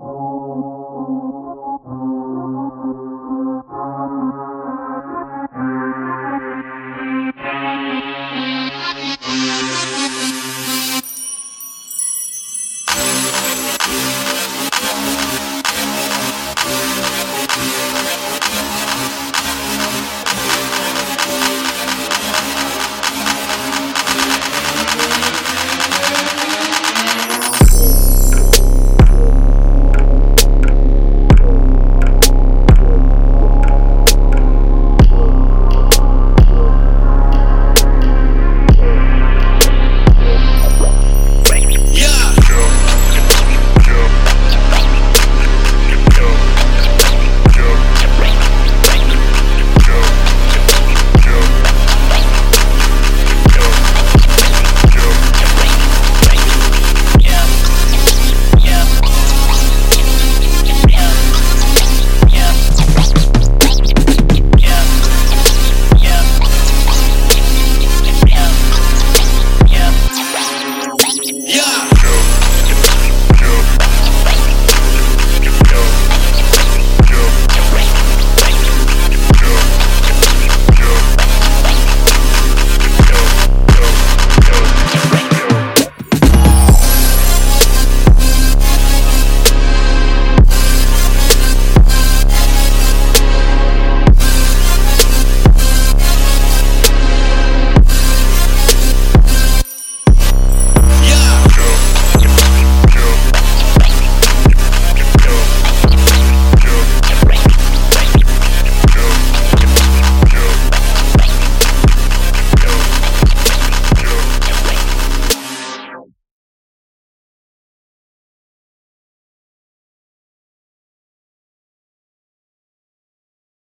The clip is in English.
Oh.